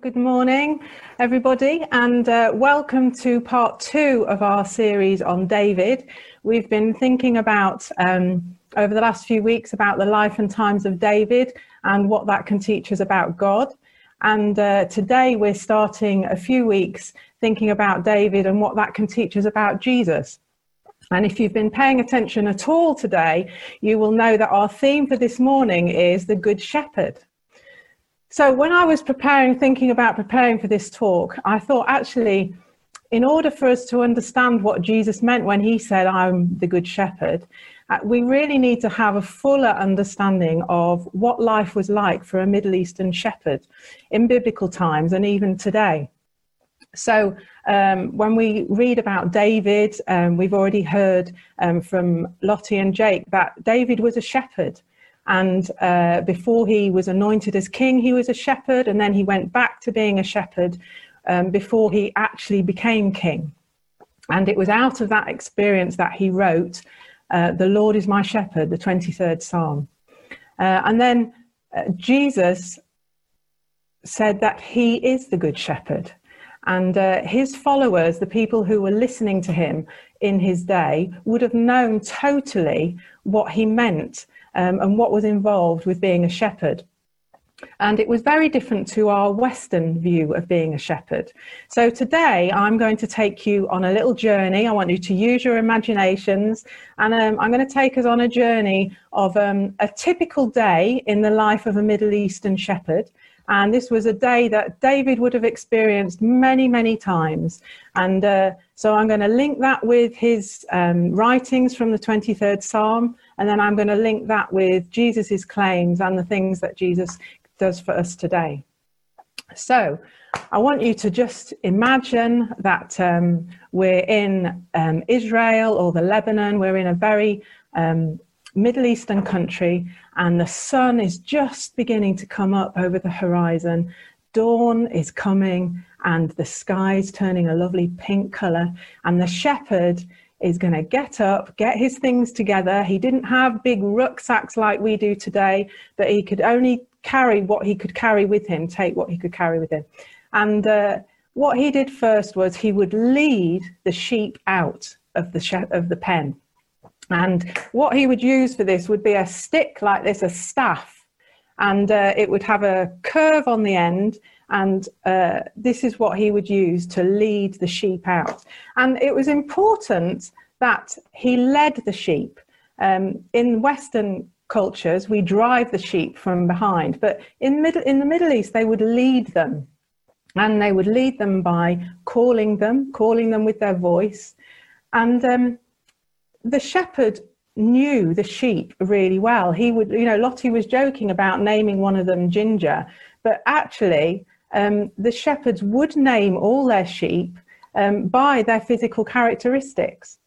Good morning, everybody, and uh, welcome to part two of our series on David. We've been thinking about, um, over the last few weeks, about the life and times of David and what that can teach us about God. And uh, today we're starting a few weeks thinking about David and what that can teach us about Jesus. And if you've been paying attention at all today, you will know that our theme for this morning is the Good Shepherd. So when I was preparing, thinking about preparing for this talk, I thought actually, in order for us to understand what Jesus meant when he said, I'm the good shepherd, uh, we really need to have a fuller understanding of what life was like for a Middle Eastern shepherd in biblical times and even today. So, um, when we read about David, um, we've already heard um, from Lottie and Jake that David was a shepherd. And uh, before he was anointed as king, he was a shepherd, and then he went back to being a shepherd um, before he actually became king. And it was out of that experience that he wrote, uh, The Lord is my shepherd, the 23rd Psalm. Uh, and then uh, Jesus said that he is the good shepherd. And uh, his followers, the people who were listening to him in his day, would have known totally what he meant um, and what was involved with being a shepherd. And it was very different to our Western view of being a shepherd. So today I'm going to take you on a little journey. I want you to use your imaginations, and um, I'm going to take us on a journey of um, a typical day in the life of a Middle Eastern shepherd. And this was a day that David would have experienced many, many times. And uh, so I'm going to link that with his um, writings from the 23rd Psalm. And then I'm going to link that with Jesus' claims and the things that Jesus does for us today. So I want you to just imagine that um, we're in um, Israel or the Lebanon. We're in a very um, Middle Eastern country, and the sun is just beginning to come up over the horizon. Dawn is coming, and the sky's turning a lovely pink color, and the shepherd is going to get up, get his things together. He didn't have big rucksacks like we do today, but he could only carry what he could carry with him, take what he could carry with him. And uh, what he did first was he would lead the sheep out of the, she- of the pen. And what he would use for this would be a stick like this, a staff, and uh, it would have a curve on the end. And uh, this is what he would use to lead the sheep out. And it was important that he led the sheep. Um, in Western cultures, we drive the sheep from behind, but in, middle, in the Middle East, they would lead them. And they would lead them by calling them, calling them with their voice. And um, the shepherd knew the sheep really well. He would, you know, Lottie was joking about naming one of them Ginger, but actually, um, the shepherds would name all their sheep um, by their physical characteristics.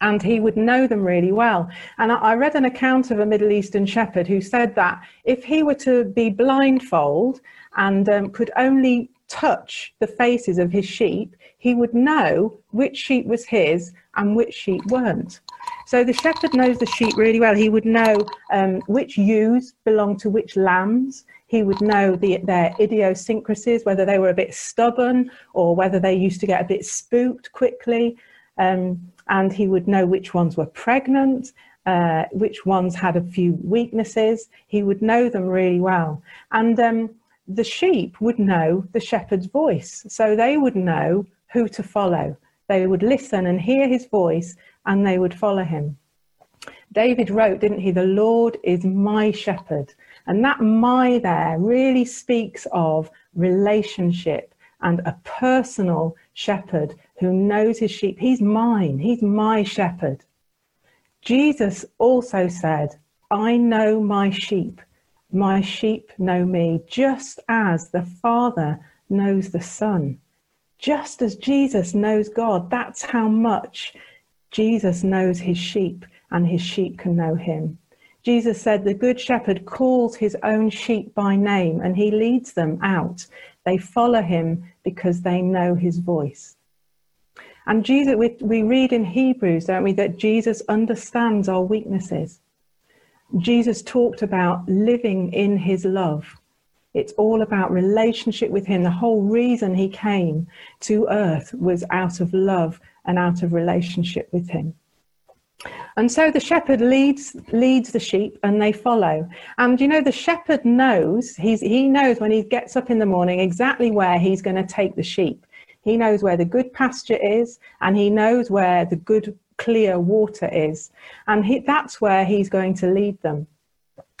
And he would know them really well. And I, read an account of a Middle Eastern shepherd who said that if he were to be blindfold and um, could only touch the faces of his sheep, he would know which sheep was his and which sheep weren't. So the shepherd knows the sheep really well. He would know um, which ewes belong to which lambs. He would know the, their idiosyncrasies, whether they were a bit stubborn or whether they used to get a bit spooked quickly. Um, and he would know which ones were pregnant, uh, which ones had a few weaknesses. He would know them really well. And um, the sheep would know the shepherd's voice. So they would know who to follow. They would listen and hear his voice and they would follow him. David wrote, didn't he? The Lord is my shepherd. And that my there really speaks of relationship and a personal shepherd who knows his sheep. He's mine, he's my shepherd. Jesus also said, I know my sheep. My sheep know me, just as the Father knows the Son. Just as Jesus knows God, that's how much Jesus knows his sheep and his sheep can know him. Jesus said, The good shepherd calls his own sheep by name and he leads them out. They follow him because they know his voice. And Jesus, we, we read in Hebrews, don't we, that Jesus understands our weaknesses. Jesus talked about living in his love. It's all about relationship with Him. The whole reason He came to earth was out of love and out of relationship with Him. And so the shepherd leads leads the sheep and they follow. And you know the shepherd knows he's he knows when he gets up in the morning exactly where he's going to take the sheep. He knows where the good pasture is and he knows where the good clear water is. And he, that's where he's going to lead them.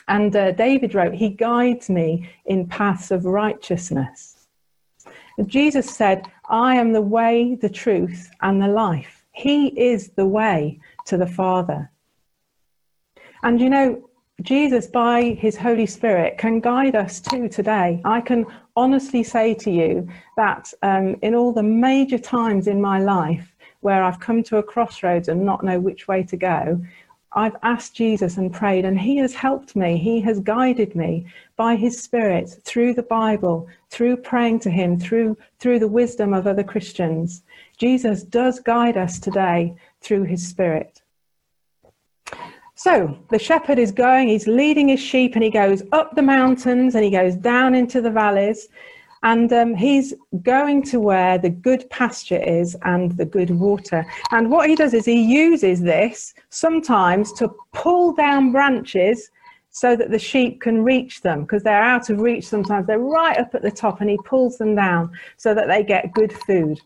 And uh, David wrote, He guides me in paths of righteousness. Jesus said, I am the way, the truth, and the life. He is the way to the Father. And you know, Jesus, by his Holy Spirit, can guide us too today. I can honestly say to you that um, in all the major times in my life where I've come to a crossroads and not know which way to go, I've asked Jesus and prayed, and He has helped me. He has guided me by His Spirit through the Bible, through praying to Him, through, through the wisdom of other Christians. Jesus does guide us today through His Spirit. So the shepherd is going, he's leading his sheep, and he goes up the mountains and he goes down into the valleys. And um, he's going to where the good pasture is and the good water. And what he does is he uses this sometimes to pull down branches so that the sheep can reach them because they're out of reach sometimes. They're right up at the top and he pulls them down so that they get good food.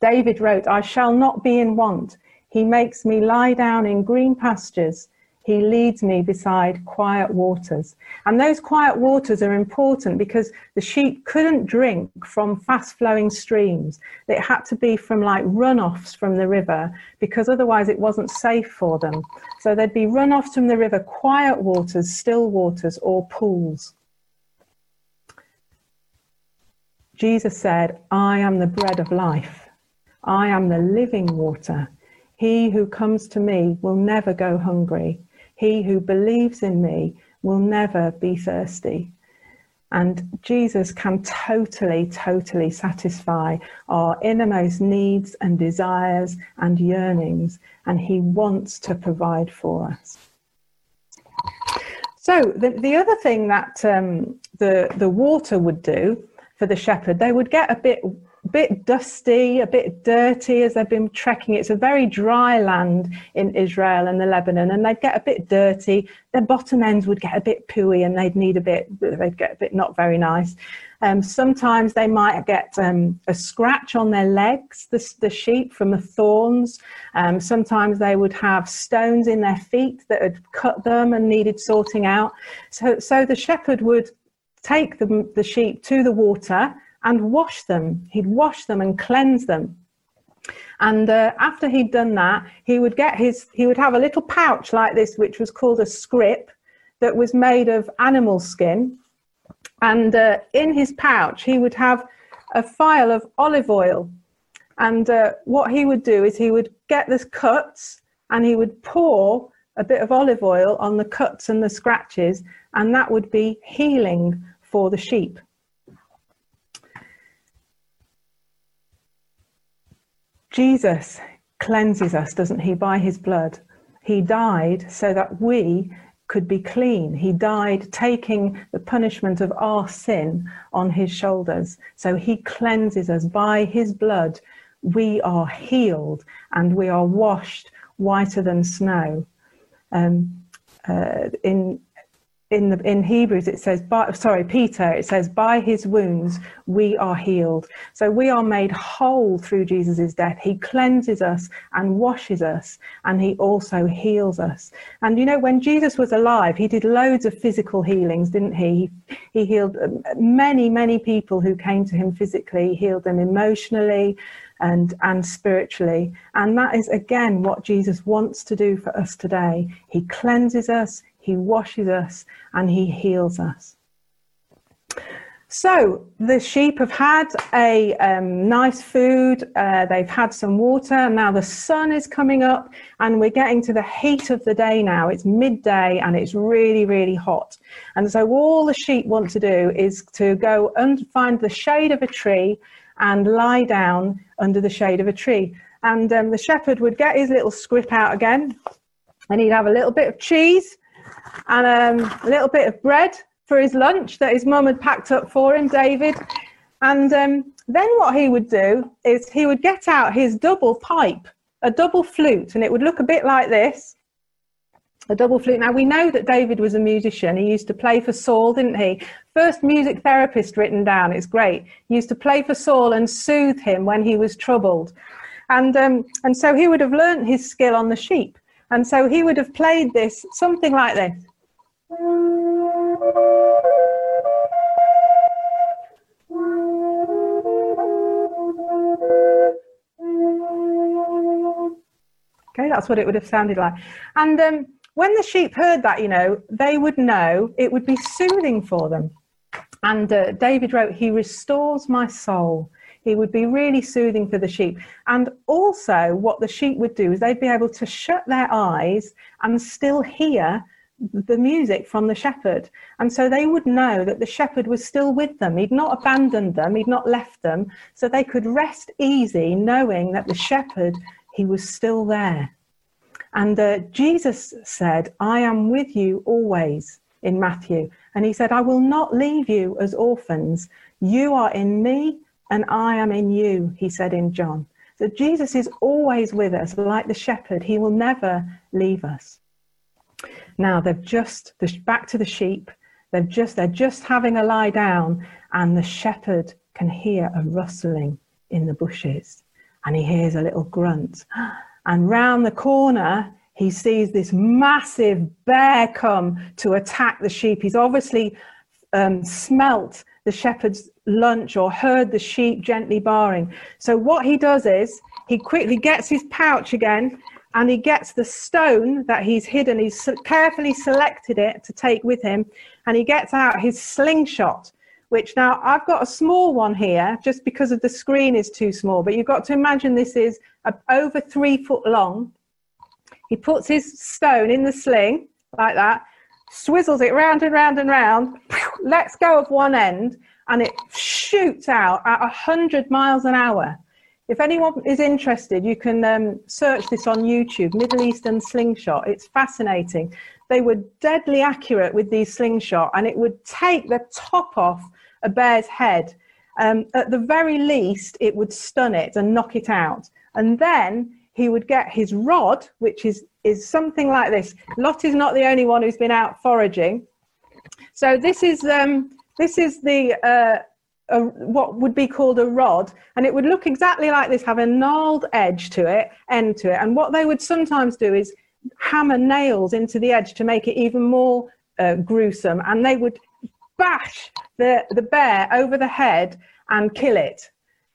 David wrote, I shall not be in want. He makes me lie down in green pastures. He leads me beside quiet waters. And those quiet waters are important because the sheep couldn't drink from fast flowing streams. It had to be from like runoffs from the river because otherwise it wasn't safe for them. So there'd be runoffs from the river, quiet waters, still waters, or pools. Jesus said, I am the bread of life. I am the living water. He who comes to me will never go hungry. He who believes in me will never be thirsty. And Jesus can totally, totally satisfy our innermost needs and desires and yearnings, and He wants to provide for us. So, the, the other thing that um, the, the water would do for the shepherd, they would get a bit bit dusty, a bit dirty as they've been trekking. It's a very dry land in Israel and the Lebanon, and they'd get a bit dirty. Their bottom ends would get a bit pooey, and they'd need a bit. They'd get a bit not very nice. Um, sometimes they might get um, a scratch on their legs, the, the sheep from the thorns. Um, sometimes they would have stones in their feet that had cut them and needed sorting out. So, so the shepherd would take the, the sheep to the water and wash them. He'd wash them and cleanse them. And uh, after he'd done that, he would get his, he would have a little pouch like this, which was called a scrip, that was made of animal skin. And uh, in his pouch, he would have a phial of olive oil. And uh, what he would do is he would get the cuts and he would pour a bit of olive oil on the cuts and the scratches, and that would be healing for the sheep. Jesus cleanses us, doesn't he, by his blood? He died so that we could be clean. He died taking the punishment of our sin on his shoulders. So he cleanses us by his blood. We are healed and we are washed whiter than snow. Um, uh, in in the in Hebrews it says by, sorry Peter it says by his wounds we are healed. So we are made whole through Jesus' death. He cleanses us and washes us and he also heals us. And you know when Jesus was alive he did loads of physical healings didn't he? He, he healed um, many many people who came to him physically he healed them emotionally and and spiritually and that is again what Jesus wants to do for us today he cleanses us he washes us and He heals us. So the sheep have had a um, nice food, uh, they've had some water, now the sun is coming up, and we're getting to the heat of the day now. It's midday and it's really, really hot. And so all the sheep want to do is to go and find the shade of a tree and lie down under the shade of a tree. And um, the shepherd would get his little scrip out again, and he'd have a little bit of cheese and um, a little bit of bread for his lunch that his mum had packed up for him, David. And um, then what he would do is he would get out his double pipe, a double flute, and it would look a bit like this a double flute. Now we know that David was a musician. He used to play for Saul, didn't he? First music therapist written down. It's great. He used to play for Saul and soothe him when he was troubled, and um, and so he would have learnt his skill on the sheep, and so he would have played this something like this. Okay, that's what it would have sounded like. And um, when the sheep heard that, you know, they would know it would be soothing for them. And uh, David wrote, He restores my soul. He would be really soothing for the sheep. And also, what the sheep would do is they'd be able to shut their eyes and still hear the music from the shepherd. And so they would know that the shepherd was still with them. He'd not abandoned them, he'd not left them. So they could rest easy knowing that the shepherd, he was still there. And Jesus said, I am with you always in Matthew. And he said, I will not leave you as orphans. You are in me and I am in you, he said in John. So Jesus is always with us, like the shepherd. He will never leave us. Now they've just back to the sheep. They've just they're just having a lie down, and the shepherd can hear a rustling in the bushes, and he hears a little grunt. And round the corner, he sees this massive bear come to attack the sheep. He's obviously um, smelt the shepherd's lunch or heard the sheep gently barring. So, what he does is he quickly gets his pouch again and he gets the stone that he's hidden. He's carefully selected it to take with him and he gets out his slingshot which now I've got a small one here just because of the screen is too small, but you've got to imagine this is a, over three foot long. He puts his stone in the sling like that, swizzles it round and round and round, lets go of one end, and it shoots out at 100 miles an hour. If anyone is interested, you can um, search this on YouTube, Middle Eastern slingshot. It's fascinating. They were deadly accurate with these slingshot, and it would take the top off a bear's head. Um, at the very least, it would stun it and knock it out. And then he would get his rod, which is, is something like this. Lot is not the only one who's been out foraging. So this is, um, this is the, uh, a, what would be called a rod, and it would look exactly like this, have a gnarled edge to it, end to it. And what they would sometimes do is hammer nails into the edge to make it even more uh, gruesome, and they would bash the, the bear over the head and kill it.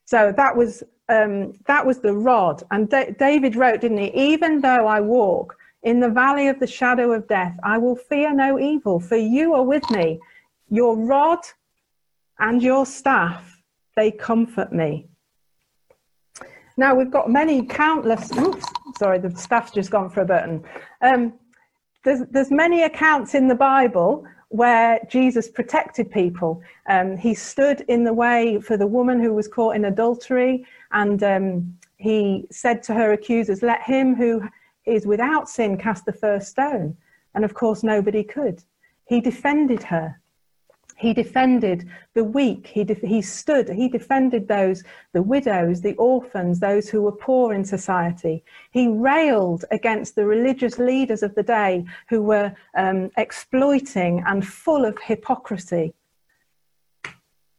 So that was um, that was the rod. And D- David wrote, didn't he? Even though I walk in the valley of the shadow of death, I will fear no evil, for you are with me. Your rod and your staff, they comfort me. Now we've got many countless. Oops, sorry, the staff's just gone for a button. Um, there's, there's many accounts in the Bible where Jesus protected people. Um, he stood in the way for the woman who was caught in adultery, and um, he said to her accusers, Let him who is without sin cast the first stone. And of course, nobody could. He defended her. He defended the weak. He, de- he stood, he defended those, the widows, the orphans, those who were poor in society. He railed against the religious leaders of the day who were um, exploiting and full of hypocrisy.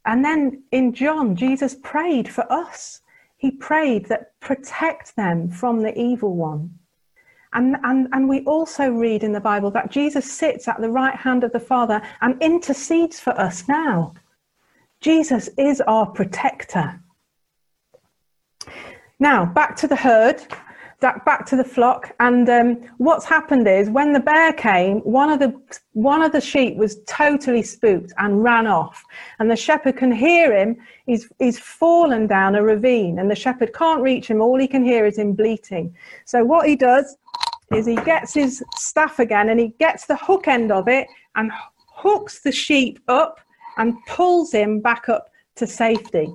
And then in John, Jesus prayed for us. He prayed that protect them from the evil one. And, and, and we also read in the Bible that Jesus sits at the right hand of the Father and intercedes for us now. Jesus is our protector. Now, back to the herd, back to the flock. And um, what's happened is when the bear came, one of the, one of the sheep was totally spooked and ran off. And the shepherd can hear him. He's, he's fallen down a ravine, and the shepherd can't reach him. All he can hear is him bleating. So, what he does is he gets his staff again and he gets the hook end of it and hooks the sheep up and pulls him back up to safety.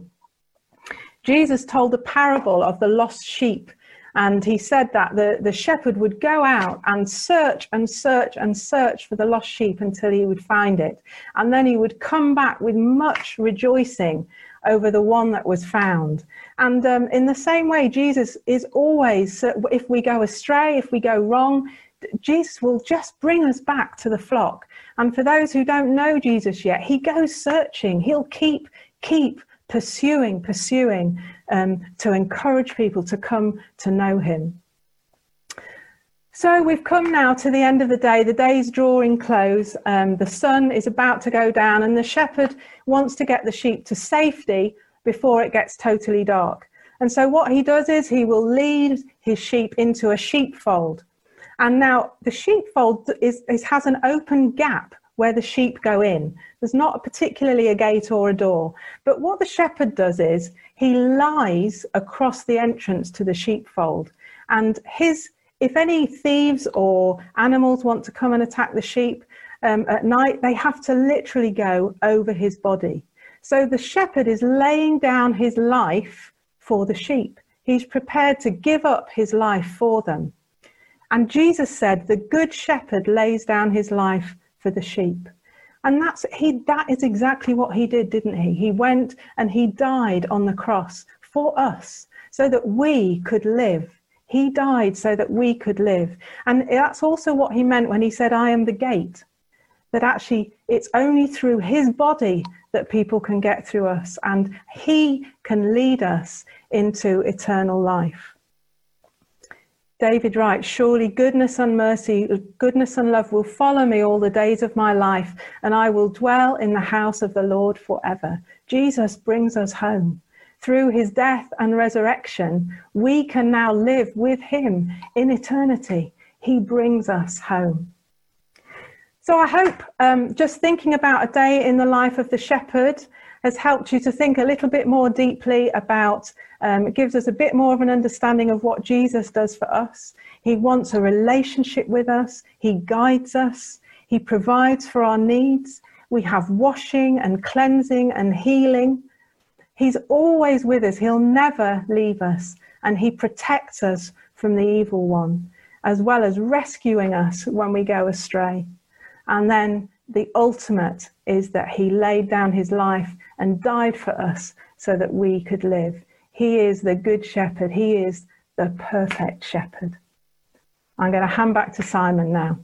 Jesus told the parable of the lost sheep And he said that the, the shepherd would go out and search and search and search for the lost sheep until he would find it. And then he would come back with much rejoicing over the one that was found. And um, in the same way, Jesus is always, if we go astray, if we go wrong, Jesus will just bring us back to the flock. And for those who don't know Jesus yet, he goes searching. He'll keep, keep pursuing, pursuing um, to encourage people to come to know him. So we've come now to the end of the day. The day's drawing close. Um, the sun is about to go down, and the shepherd wants to get the sheep to safety before it gets totally dark. And so what he does is he will lead his sheep into a sheepfold. And now the sheepfold is, is, has an open gap where the sheep go in. There's not particularly a gate or a door. But what the shepherd does is he lies across the entrance to the sheepfold. And his, if any thieves or animals want to come and attack the sheep um, at night, they have to literally go over his body. So the shepherd is laying down his life for the sheep. He's prepared to give up his life for them. And Jesus said, The good shepherd lays down his life for the sheep. And that's he that is exactly what he did, didn't he? He went and he died on the cross for us so that we could live. He died so that we could live. And that's also what he meant when he said, I am the gate. That actually it's only through his body that people can get through us, and he can lead us into eternal life. David writes, Surely goodness and mercy, goodness and love will follow me all the days of my life, and I will dwell in the house of the Lord forever. Jesus brings us home. Through his death and resurrection, we can now live with him in eternity. He brings us home. So I hope um, just thinking about a day in the life of the shepherd has helped you to think a little bit more deeply about, um, it gives us a bit more of an understanding of what Jesus does for us. He wants a relationship with us, He guides us, He provides for our needs. We have washing and cleansing and healing. He's always with us, He'll never leave us, and He protects us from the evil one, as well as rescuing us when we go astray. And then the ultimate is that he laid down his life and died for us so that we could live. He is the good shepherd. He is the perfect shepherd. I'm going to hand back to Simon now.